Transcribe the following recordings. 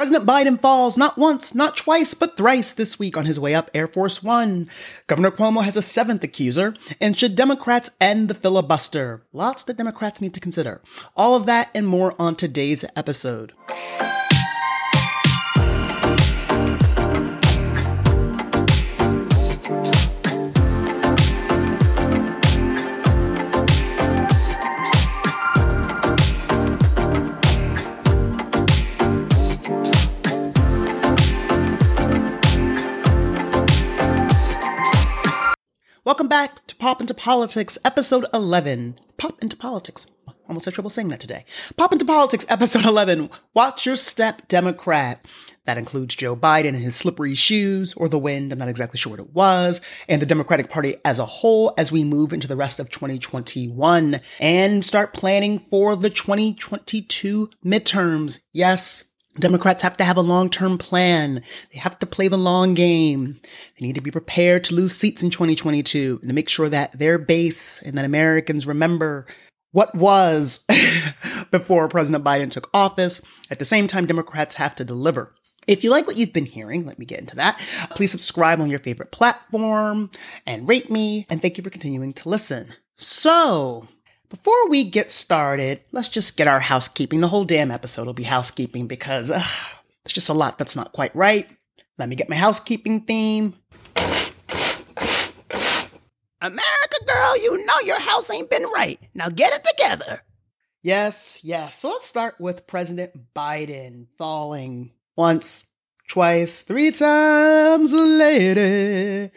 President Biden falls not once, not twice, but thrice this week on his way up Air Force One. Governor Cuomo has a seventh accuser. And should Democrats end the filibuster? Lots that Democrats need to consider. All of that and more on today's episode. Welcome back to Pop into Politics, episode 11. Pop into Politics. Almost had trouble saying that today. Pop into Politics, episode 11. Watch your step, Democrat. That includes Joe Biden and his slippery shoes, or the wind, I'm not exactly sure what it was, and the Democratic Party as a whole as we move into the rest of 2021 and start planning for the 2022 midterms. Yes, Democrats have to have a long term plan. They have to play the long game. They need to be prepared to lose seats in 2022 and to make sure that their base and that Americans remember what was before President Biden took office. At the same time, Democrats have to deliver. If you like what you've been hearing, let me get into that. Please subscribe on your favorite platform and rate me. And thank you for continuing to listen. So, before we get started, let's just get our housekeeping. The whole damn episode will be housekeeping because ugh, there's just a lot that's not quite right. Let me get my housekeeping theme. America girl, you know your house ain't been right. Now get it together. Yes, yes. So let's start with President Biden falling once, twice, three times lady.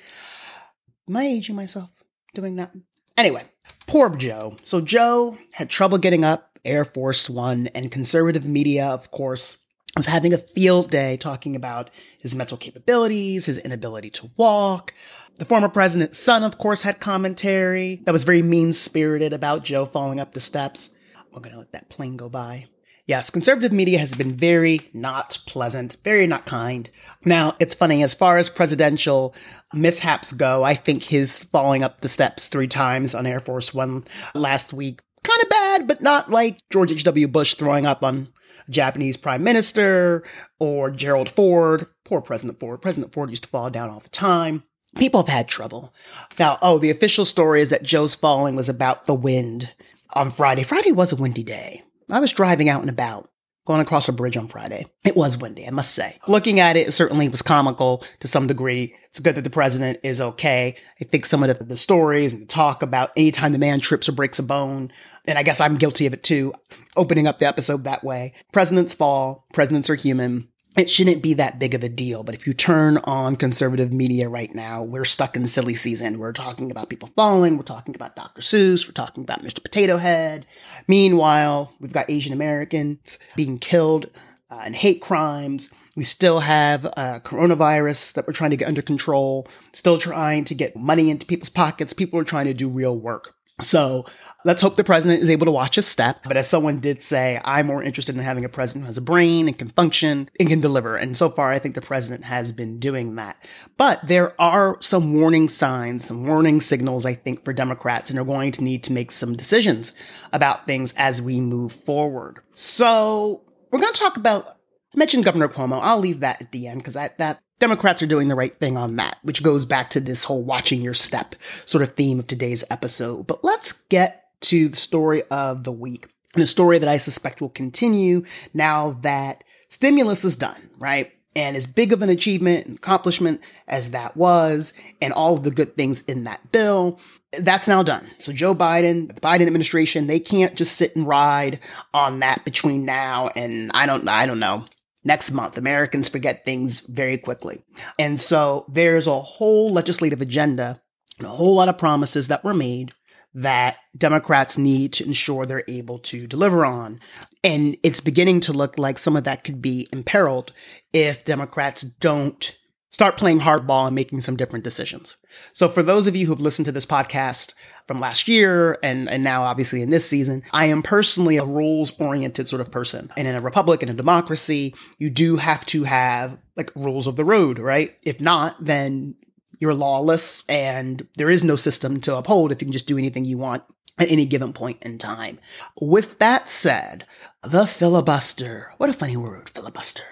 Am I aging myself doing that? Anyway, Poor Joe. So Joe had trouble getting up Air Force One, and conservative media, of course, was having a field day talking about his mental capabilities, his inability to walk. The former president's son, of course, had commentary that was very mean spirited about Joe falling up the steps. We're going to let that plane go by. Yes, conservative media has been very not pleasant, very not kind. Now, it's funny, as far as presidential mishaps go, I think his falling up the steps three times on Air Force One last week, kind of bad, but not like George H.W. Bush throwing up on a Japanese prime minister or Gerald Ford. Poor President Ford. President Ford used to fall down all the time. People have had trouble. Now, oh, the official story is that Joe's falling was about the wind on Friday. Friday was a windy day. I was driving out and about, going across a bridge on Friday. It was windy, I must say. Looking at it, it certainly was comical to some degree. It's good that the president is okay. I think some of the, the stories and the talk about anytime the man trips or breaks a bone, and I guess I'm guilty of it too, opening up the episode that way. Presidents fall, presidents are human it shouldn't be that big of a deal. But if you turn on conservative media right now, we're stuck in silly season. We're talking about people falling. We're talking about Dr. Seuss. We're talking about Mr. Potato Head. Meanwhile, we've got Asian Americans being killed uh, and hate crimes. We still have uh, coronavirus that we're trying to get under control, still trying to get money into people's pockets. People are trying to do real work. So let's hope the president is able to watch his step. But as someone did say, I'm more interested in having a president who has a brain and can function and can deliver. And so far, I think the president has been doing that. But there are some warning signs, some warning signals, I think, for Democrats, and are going to need to make some decisions about things as we move forward. So we're going to talk about I mentioned Governor Cuomo. I'll leave that at the end because that, that Democrats are doing the right thing on that, which goes back to this whole watching your step sort of theme of today's episode. But let's get to the story of the week. And story that I suspect will continue now that stimulus is done, right? And as big of an achievement and accomplishment as that was, and all of the good things in that bill, that's now done. So Joe Biden, the Biden administration, they can't just sit and ride on that between now and I don't I don't know, next month. Americans forget things very quickly. And so there's a whole legislative agenda and a whole lot of promises that were made that Democrats need to ensure they're able to deliver on. And it's beginning to look like some of that could be imperiled if Democrats don't start playing hardball and making some different decisions. So for those of you who've listened to this podcast from last year and, and now obviously in this season, I am personally a rules oriented sort of person. And in a republic and a democracy, you do have to have like rules of the road, right? If not, then you're lawless and there is no system to uphold if you can just do anything you want at any given point in time. With that said, the filibuster, what a funny word, filibuster.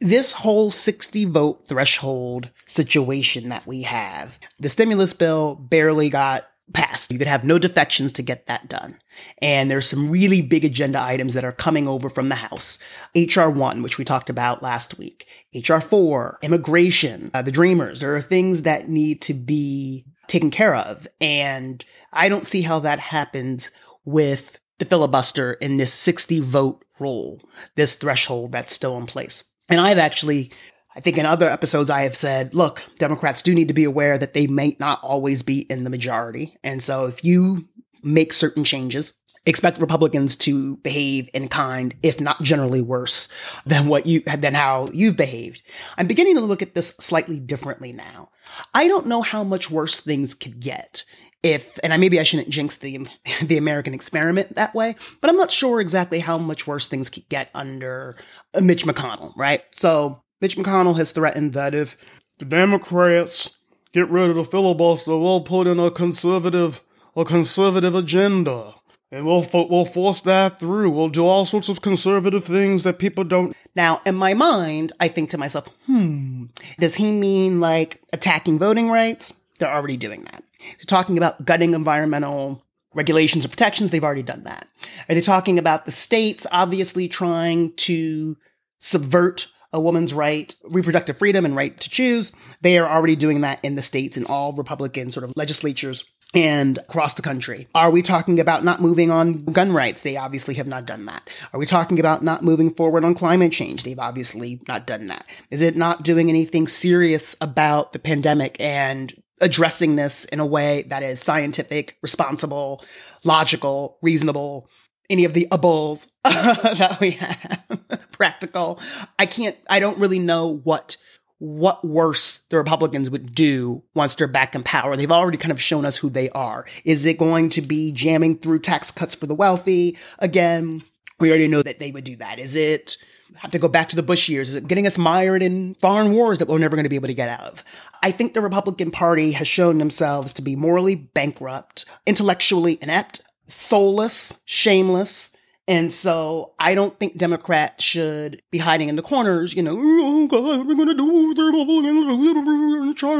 This whole 60 vote threshold situation that we have, the stimulus bill barely got passed. You could have no defections to get that done. And there's some really big agenda items that are coming over from the House. HR 1, which we talked about last week. HR 4, immigration, uh, the Dreamers. There are things that need to be taken care of. And I don't see how that happens with the filibuster in this 60 vote rule, this threshold that's still in place. And I've actually, I think in other episodes, I have said, look, Democrats do need to be aware that they may not always be in the majority. And so if you make certain changes, expect Republicans to behave in kind, if not generally worse than what you, than how you've behaved. I'm beginning to look at this slightly differently now. I don't know how much worse things could get if, and I, maybe I shouldn't jinx the, the American experiment that way, but I'm not sure exactly how much worse things could get under uh, Mitch McConnell, right? So Mitch McConnell has threatened that if the Democrats get rid of the filibuster, we'll put in a conservative, a conservative agenda. And we'll, we'll force that through. We'll do all sorts of conservative things that people don't. Now, in my mind, I think to myself, hmm, does he mean like attacking voting rights? They're already doing that. They're talking about gutting environmental regulations or protections. They've already done that. Are they talking about the states obviously trying to subvert a woman's right, reproductive freedom and right to choose? They are already doing that in the states in all Republican sort of legislatures and across the country? Are we talking about not moving on gun rights? They obviously have not done that. Are we talking about not moving forward on climate change? They've obviously not done that. Is it not doing anything serious about the pandemic and addressing this in a way that is scientific, responsible, logical, reasonable, any of the ables that we have, practical? I can't, I don't really know what what worse the Republicans would do once they're back in power. They've already kind of shown us who they are. Is it going to be jamming through tax cuts for the wealthy again? We already know that they would do that. Is it have to go back to the Bush years? Is it getting us mired in foreign wars that we're never going to be able to get out of? I think the Republican Party has shown themselves to be morally bankrupt, intellectually inept, soulless, shameless, and so I don't think Democrats should be hiding in the corners, you know, oh God, we're going to do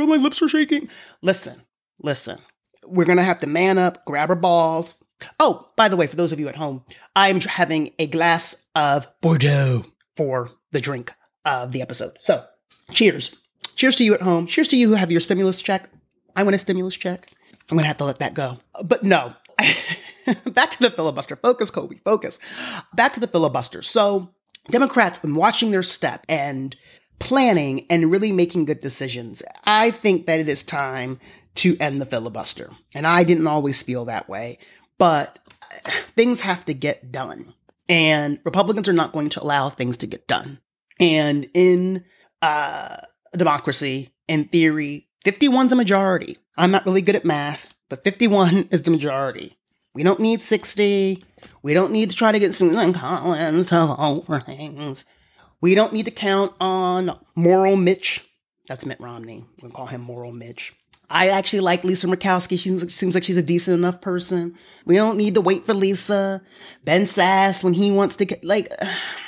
my lips are shaking. Listen, listen. We're going to have to man up, grab our balls. Oh, by the way, for those of you at home, I'm having a glass of Bordeaux for the drink of the episode. So, cheers. Cheers to you at home. Cheers to you who have your stimulus check. I want a stimulus check. I'm going to have to let that go. But no. back to the filibuster. Focus, Kobe, focus. Back to the filibuster. So, Democrats, in watching their step and planning and really making good decisions, I think that it is time to end the filibuster. And I didn't always feel that way, but things have to get done. And Republicans are not going to allow things to get done. And in uh, democracy, in theory, 51's a majority. I'm not really good at math, but 51 is the majority. We don't need 60. We don't need to try to get Susan Collins to vote for things. We don't need to count on Moral Mitch. That's Mitt Romney. We'll call him Moral Mitch. I actually like Lisa Murkowski. She seems, like she's a decent enough person. We don't need to wait for Lisa. Ben Sasse when he wants to get, like,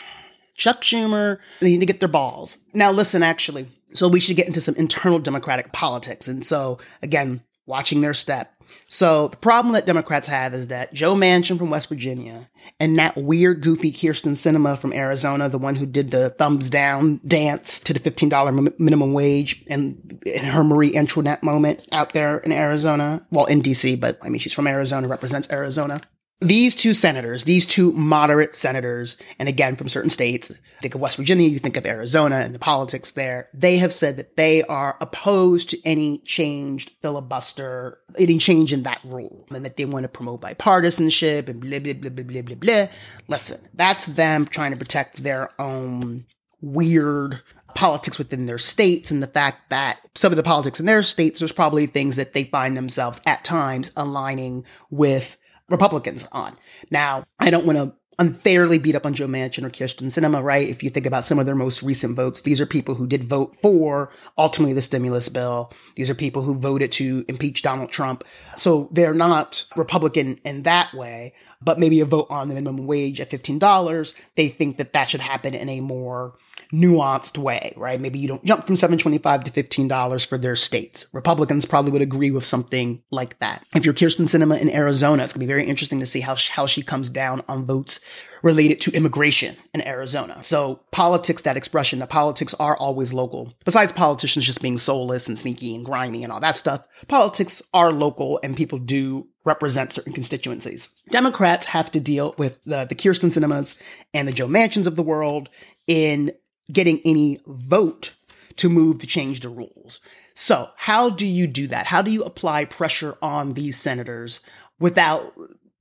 Chuck Schumer, they need to get their balls. Now, listen, actually, so we should get into some internal Democratic politics. And so, again, watching their step. So the problem that Democrats have is that Joe Manchin from West Virginia and that weird, goofy Kyrsten Sinema from Arizona, the one who did the thumbs down dance to the $15 minimum wage and, and her Marie Antoinette moment out there in Arizona. Well, in DC, but I mean, she's from Arizona, represents Arizona these two senators, these two moderate senators, and again from certain states, think of West Virginia, you think of Arizona and the politics there, they have said that they are opposed to any changed filibuster, any change in that rule, and that they want to promote bipartisanship and blah, blah, blah, blah, blah, blah, blah. Listen, that's them trying to protect their own weird politics within their states and the fact that some of the politics in their states, there's probably things that they find themselves at times aligning with Republicans on. Now, I don't want to unfairly beat up on Joe Manchin or Kyrsten Sinema, right? If you think about some of their most recent votes, these are people who did vote for ultimately the stimulus bill. These are people who voted to impeach Donald Trump. So they're not Republican in that way, but maybe a vote on the minimum wage at $15. They think that that should happen in a more nuanced way, right? Maybe you don't jump from 725 to $15 for their states. Republicans probably would agree with something like that. If you're Kyrsten Sinema in Arizona, it's going to be very interesting to see how, how she comes down on votes related to immigration in Arizona. So politics, that expression, the politics are always local. Besides politicians just being soulless and sneaky and grimy and all that stuff, politics are local and people do represent certain constituencies. Democrats have to deal with the, the Kyrsten Sinemas and the Joe Manchins of the world in getting any vote to move to change the rules. So, how do you do that? How do you apply pressure on these senators without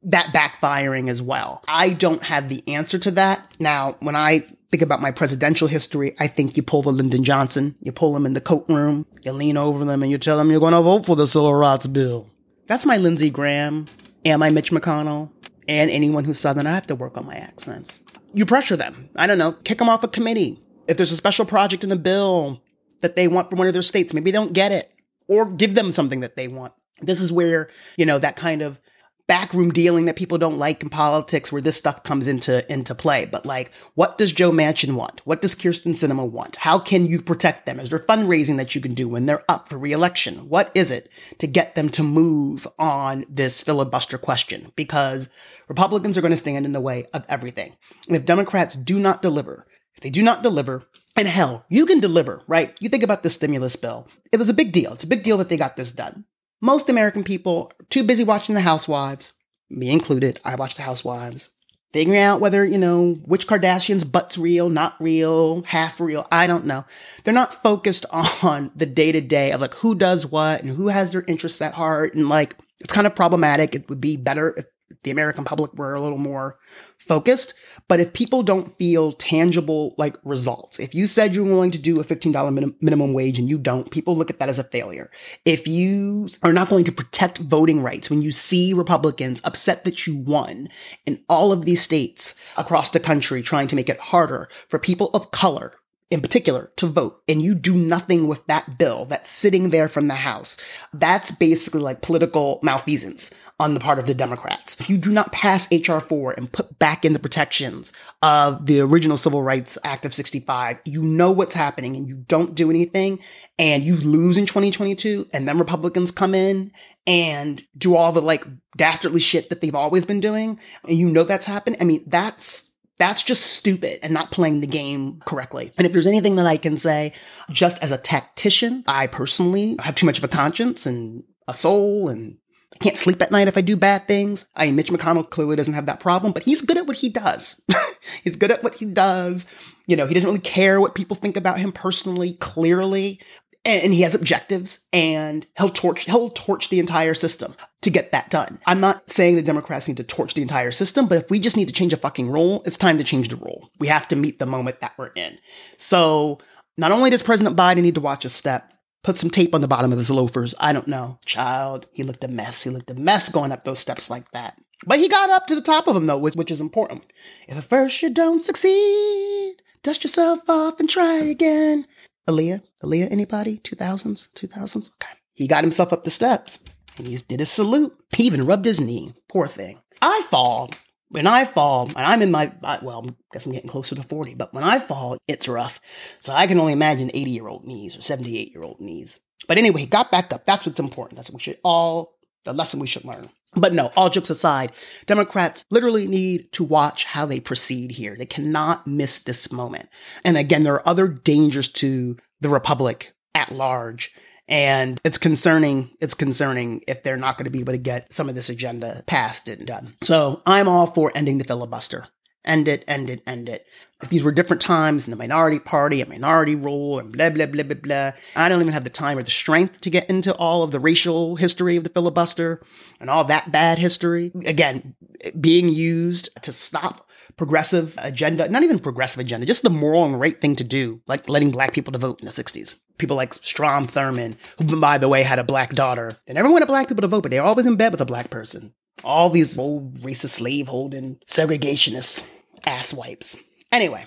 that backfiring as well? I don't have the answer to that. Now, when I think about my presidential history, I think you pull the Lyndon Johnson, you pull him in the coat room, you lean over them and you tell them you're going to vote for the civil rights bill. That's my Lindsey Graham and my Mitch McConnell and anyone who's Southern. I have to work on my accents. You pressure them. I don't know, kick them off a committee if there's a special project in the bill that they want from one of their states, maybe they don't get it or give them something that they want. This is where, you know, that kind of backroom dealing that people don't like in politics where this stuff comes into into play. But like, what does Joe Manchin want? What does Kyrsten Sinema want? How can you protect them? Is there fundraising that you can do when they're up for reelection? What is it to get them to move on this filibuster question? Because Republicans are going to stand in the way of everything. And if Democrats do not deliver, if they do not deliver, and hell, you can deliver, right? You think about the stimulus bill. It was a big deal. It's a big deal that they got this done. Most American people are too busy watching The Housewives, me included. I watch The Housewives. Figuring out whether, you know, which Kardashian's butt's real, not real, half real, I don't know. They're not focused on the day to day of like who does what and who has their interests at heart. And like, it's kind of problematic. It would be better if the American public were a little more focused. But if people don't feel tangible like results, if you said you're willing to do a $15 min- minimum wage and you don't, people look at that as a failure. If you are not going to protect voting rights, when you see Republicans upset that you won in all of these states across the country trying to make it harder for people of color in particular to vote and you do nothing with that bill that's sitting there from the House, that's basically like political malfeasance on the part of the Democrats. If you do not pass H.R. 4 and put back in the protections of the original Civil Rights Act of 65, you know what's happening and you don't do anything and you lose in 2022 and then Republicans come in and do all the like dastardly shit that they've always been doing and you know that's happened. I mean, that's that's just stupid and not playing the game correctly. And if there's anything that I can say, just as a tactician, I personally have too much of a conscience and a soul and I can't sleep at night if I do bad things. I mean, Mitch McConnell clearly doesn't have that problem, but he's good at what he does. he's good at what he does. You know, he doesn't really care what people think about him personally, clearly and he has objectives and he'll torch he'll torch the entire system to get that done. I'm not saying the Democrats need to torch the entire system, but if we just need to change a fucking rule, it's time to change the rule. We have to meet the moment that we're in. So not only does President Biden need to watch his step, put some tape on the bottom of his loafers. I don't know. Child, he looked a mess. He looked a mess going up those steps like that. But he got up to the top of them though, which, which is important. If at first you don't succeed, dust yourself off and try again. Aaliyah? Aaliyah, anybody? 2000s? 2000s? Okay. He got himself up the steps and he did a salute. He even rubbed his knee. Poor thing. I fall. When I fall, and I'm in my, well, I guess I'm getting closer to 40, but when I fall, it's rough. So I can only imagine 80 year old knees or 78 year old knees. But anyway, he got back up. That's what's important. That's what we should all, the lesson we should learn. But no, all jokes aside, Democrats literally need to watch how they proceed here. They cannot miss this moment. And again, there are other dangers to the Republic at large. And it's concerning. It's concerning if they're not going to be able to get some of this agenda passed and done. So I'm all for ending the filibuster. End it, end it, end it. If these were different times in the minority party, a minority rule, and blah, blah, blah, blah, blah, I don't even have the time or the strength to get into all of the racial history of the filibuster and all that bad history. Again, being used to stop progressive agenda, not even progressive agenda, just the moral and right thing to do, like letting black people to vote in the 60s. People like Strom Thurmond, who, by the way, had a black daughter. They never wanted black people to vote, but they're always in bed with a black person. All these old racist slave holding segregationist ass wipes. Anyway,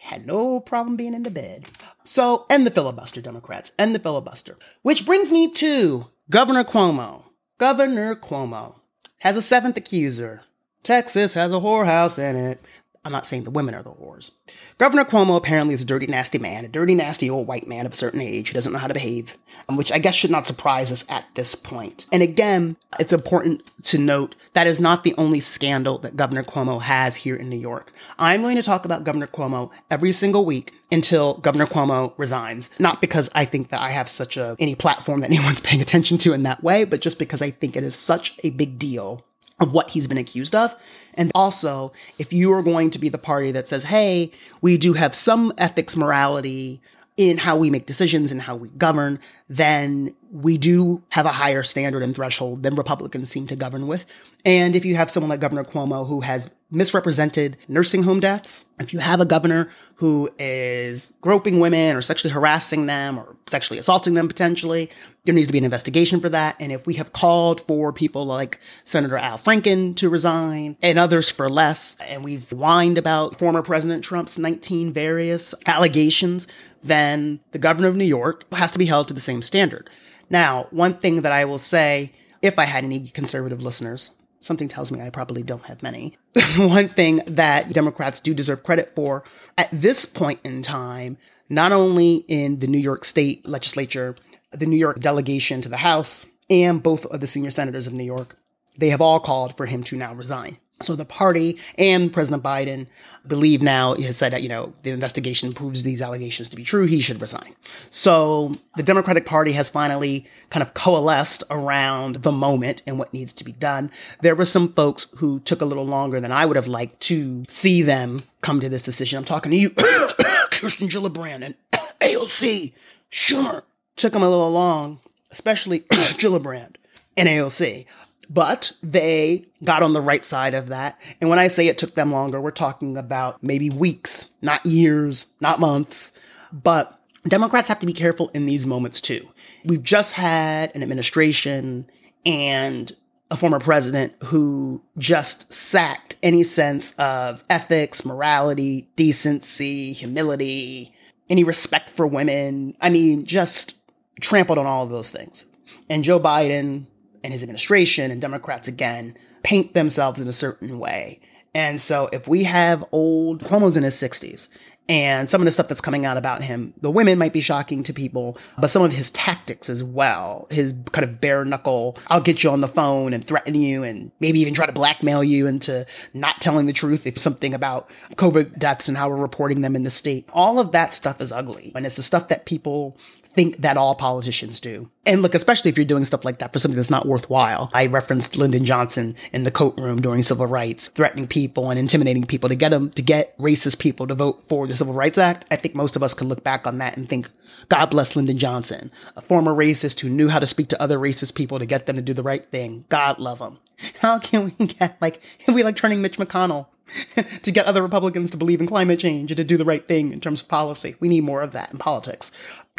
had no problem being in the bed. So, end the filibuster, Democrats. End the filibuster. Which brings me to Governor Cuomo. Governor Cuomo has a seventh accuser. Texas has a whorehouse in it. I'm not saying the women are the whores. Governor Cuomo apparently is a dirty, nasty man, a dirty, nasty old white man of a certain age who doesn't know how to behave, um, which I guess should not surprise us at this point. And again, it's important to note that is not the only scandal that Governor Cuomo has here in New York. I'm going to talk about Governor Cuomo every single week until Governor Cuomo resigns. Not because I think that I have such a any platform that anyone's paying attention to in that way, but just because I think it is such a big deal of what he's been accused of. And also, if you are going to be the party that says, hey, we do have some ethics, morality in how we make decisions and how we govern, then we do have a higher standard and threshold than Republicans seem to govern with. And if you have someone like Governor Cuomo who has misrepresented nursing home deaths, if you have a governor who is groping women or sexually harassing them or sexually assaulting them potentially, there needs to be an investigation for that. And if we have called for people like Senator Al Franken to resign and others for less, and we've whined about former President Trump's 19 various allegations, then the governor of New York has to be held to the same standard. Now, one thing that I will say, if I had any conservative listeners, something tells me I probably don't have many. one thing that Democrats do deserve credit for at this point in time, not only in the New York State legislature, the New York delegation to the House, and both of the senior senators of New York, they have all called for him to now resign. So the party and President Biden believe now he has said that, you know, the investigation proves these allegations to be true. He should resign. So the Democratic Party has finally kind of coalesced around the moment and what needs to be done. There were some folks who took a little longer than I would have liked to see them come to this decision. I'm talking to you, Kirsten Gillibrand and AOC. Schumer took them a little long, especially Gillibrand and AOC but they got on the right side of that. And when I say it took them longer, we're talking about maybe weeks, not years, not months. But Democrats have to be careful in these moments too. We've just had an administration and a former president who just sacked any sense of ethics, morality, decency, humility, any respect for women. I mean, just trampled on all of those things. And Joe Biden and his administration and Democrats again paint themselves in a certain way. And so if we have old Cuomo's in his 60s and some of the stuff that's coming out about him, the women might be shocking to people, but some of his tactics as well, his kind of bare knuckle, I'll get you on the phone and threaten you and maybe even try to blackmail you into not telling the truth if something about COVID deaths and how we're reporting them in the state. All of that stuff is ugly. And it's the stuff that people think that all politicians do. And look, especially if you're doing stuff like that for something that's not worthwhile. I referenced Lyndon Johnson in the coat room during civil rights, threatening people and intimidating people to get them to get racist people to vote for the Civil Rights Act. I think most of us can look back on that and think, God bless Lyndon Johnson, a former racist who knew how to speak to other racist people to get them to do the right thing. God love him. How can we get like, we like turning Mitch McConnell to get other Republicans to believe in climate change and to do the right thing in terms of policy? We need more of that in politics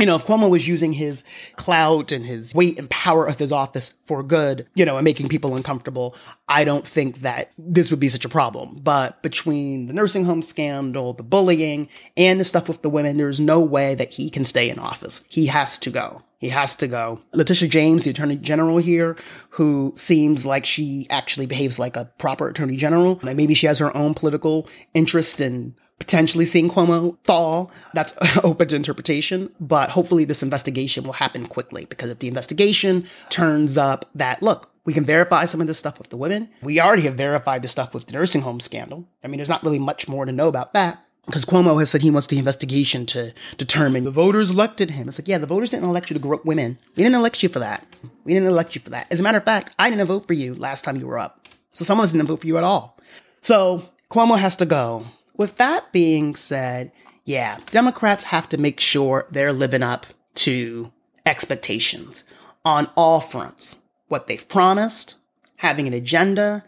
you know, if Cuomo was using his and his weight and power of his office for good, you know, and making people uncomfortable, I don't think that this would be such a problem. But between the nursing home scandal, the bullying, and the stuff with the women, there's no way that he can stay in office. He has to go. He has to go. Letitia James, the attorney general here, who seems like she actually behaves like a proper attorney general. and Maybe she has her own political interest in potentially seeing Cuomo thaw. That's open to interpretation, but hopefully this investigation will happen quickly because if the investigation turns up that, look, we can verify some of this stuff with the women. We already have verified the stuff with the nursing home scandal. I mean, there's not really much more to know about that because Cuomo has said he wants the investigation to determine the voters elected him. It's like, yeah, the voters didn't elect you to grow up women. We didn't elect you for that. We didn't elect you for that. As a matter of fact, I didn't vote for you last time you were up. So some of us didn't vote for you at all. So Cuomo has to go. With that being said, yeah, Democrats have to make sure they're living up to expectations on all fronts. What they've promised, having an agenda,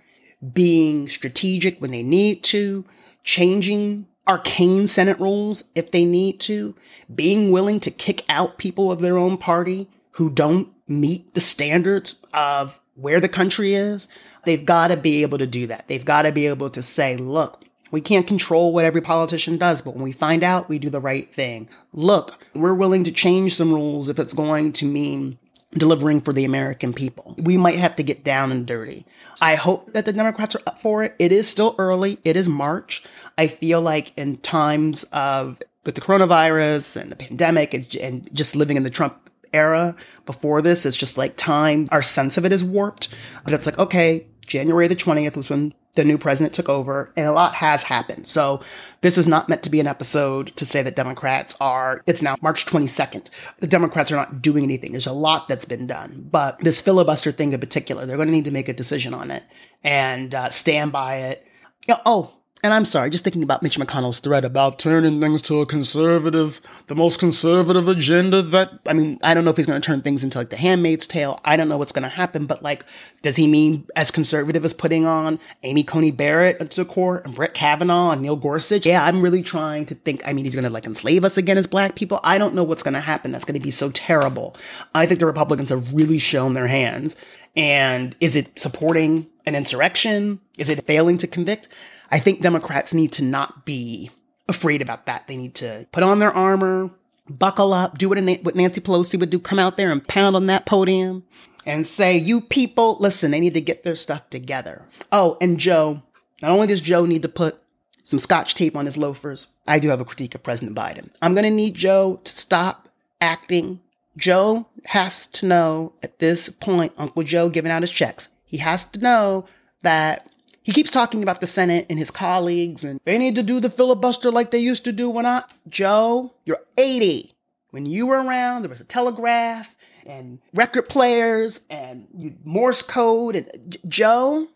being strategic when they need to, changing arcane Senate rules if they need to, being willing to kick out people of their own party who don't meet the standards of where the country is, they've got to be able to do that. They've got to be able to say, look, we can't control what every politician does, but when we find out, we do the right thing. Look, we're willing to change some rules if it's going to mean delivering for the American people. We might have to get down and dirty. I hope that the Democrats are up for it. It is still early. It is March. I feel like in times of with the coronavirus and the pandemic and, and just living in the Trump era before this, it's just like time, our sense of it is warped. But it's like, okay, January the 20th was when the new president took over, and a lot has happened. So this is not meant to be an episode to say that Democrats are, it's now March 22nd. The Democrats are not doing anything. There's a lot that's been done. But this filibuster thing in particular, they're going to need to make a decision on it and uh, stand by it. You know, oh, and I'm sorry, just thinking about Mitch McConnell's threat about turning things to a conservative, the most conservative agenda that, I mean, I don't know if he's going to turn things into like the handmaid's tale. I don't know what's going to happen, but like, does he mean as conservative as putting on Amy Coney Barrett the court and Brett Kavanaugh and Neil Gorsuch? Yeah, I'm really trying to think, I mean, he's going to like enslave us again as black people. I don't know what's going to happen. That's going to be so terrible. I think the Republicans have really shown their hands. And is it supporting an insurrection? Is it failing to convict? I think Democrats need to not be afraid about that. They need to put on their armor, buckle up, do what, what Nancy Pelosi would do, come out there and pound on that podium and say, you people, listen, they need to get their stuff together. Oh, and Joe, not only does Joe need to put some scotch tape on his loafers, I do have a critique of President Biden. I'm going to need Joe to stop acting. Joe has to know at this point, Uncle Joe giving out his checks, he has to know that he keeps talking about the Senate and his colleagues, and they need to do the filibuster like they used to do when I. Joe, you're 80. When you were around, there was a telegraph and record players and Morse code. And Joe,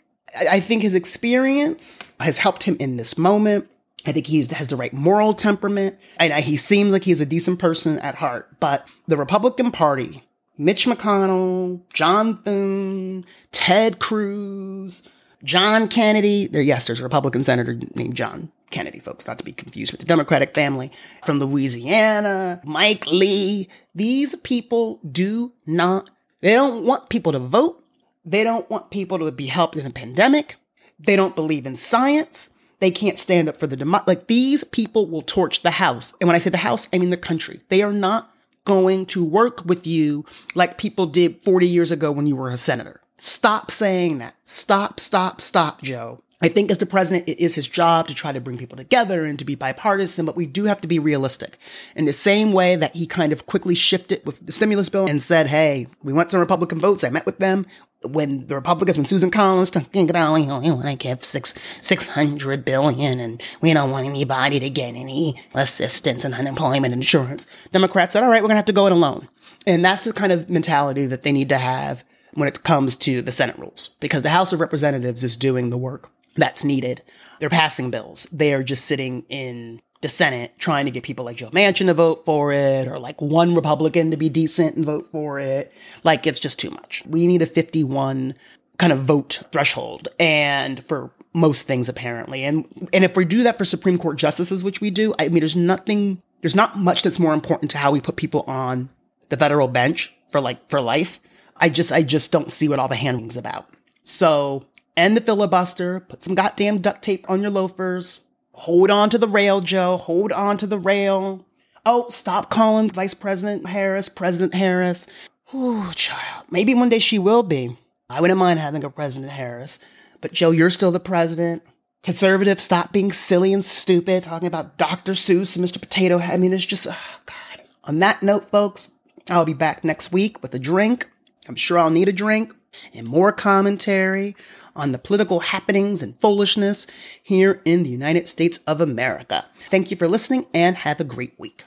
I think his experience has helped him in this moment. I think he has the right moral temperament. And he seems like he's a decent person at heart. But the Republican Party, Mitch McConnell, John Thune, Ted Cruz, John Kennedy. There, yes, there's a Republican senator named John Kennedy, folks, not to be confused with the Democratic family from Louisiana, Mike Lee. These people do not, they don't want people to vote. They don't want people to be helped in a pandemic. They don't believe in science. They can't stand up for the demo. Like these people will torch the House. And when I say the House, I mean the country. They are not going to work with you like people did 40 years ago when you were a senator. Stop saying that. Stop, stop, stop, Joe. I think as the president, it is his job to try to bring people together and to be bipartisan, but we do have to be realistic. In the same way that he kind of quickly shifted with the stimulus bill and said, hey, we want some Republican votes. I met with them when the Republicans, when Susan Collins talking about, you know, we want to give six, 600 billion and we don't want anybody to get any assistance and unemployment insurance. Democrats said, all right, we're going to have to go it alone. And that's the kind of mentality that they need to have when it comes to the Senate rules because the House of Representatives is doing the work that's needed. They're passing bills. They are just sitting in the Senate trying to get people like Joe Manchin to vote for it or like one Republican to be decent and vote for it. Like it's just too much. We need a 51 kind of vote threshold and for most things apparently. And and if we do that for Supreme Court justices, which we do, I mean there's nothing there's not much that's more important to how we put people on the federal bench for like for life I just, I just don't see what all the handling's about. So end the filibuster, put some goddamn duct tape on your loafers, hold on to the rail, Joe, hold on to the rail. Oh, stop calling Vice President Harris President Harris. Ooh, child. Maybe one day she will be. I wouldn't mind having a President Harris. But Joe, you're still the president. Conservatives, stop being silly and stupid, talking about Dr. Seuss and Mr. Potato Head. I mean, it's just, oh, God. On that note, folks, I'll be back next week with a drink I'm sure I'll need a drink and more commentary on the political happenings and foolishness here in the United States of America. Thank you for listening and have a great week.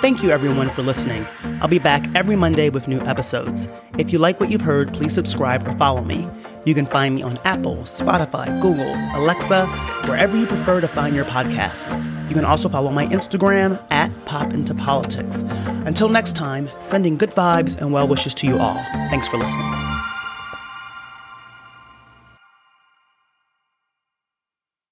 Thank you everyone for listening. I'll be back every Monday with new episodes. If you like what you've heard, please subscribe or follow me. You can find me on Apple, Spotify, Google, Alexa, wherever you prefer to find your podcasts. You can also follow my Instagram at Pop Into Politics. Until next time, sending good vibes and well wishes to you all. Thanks for listening.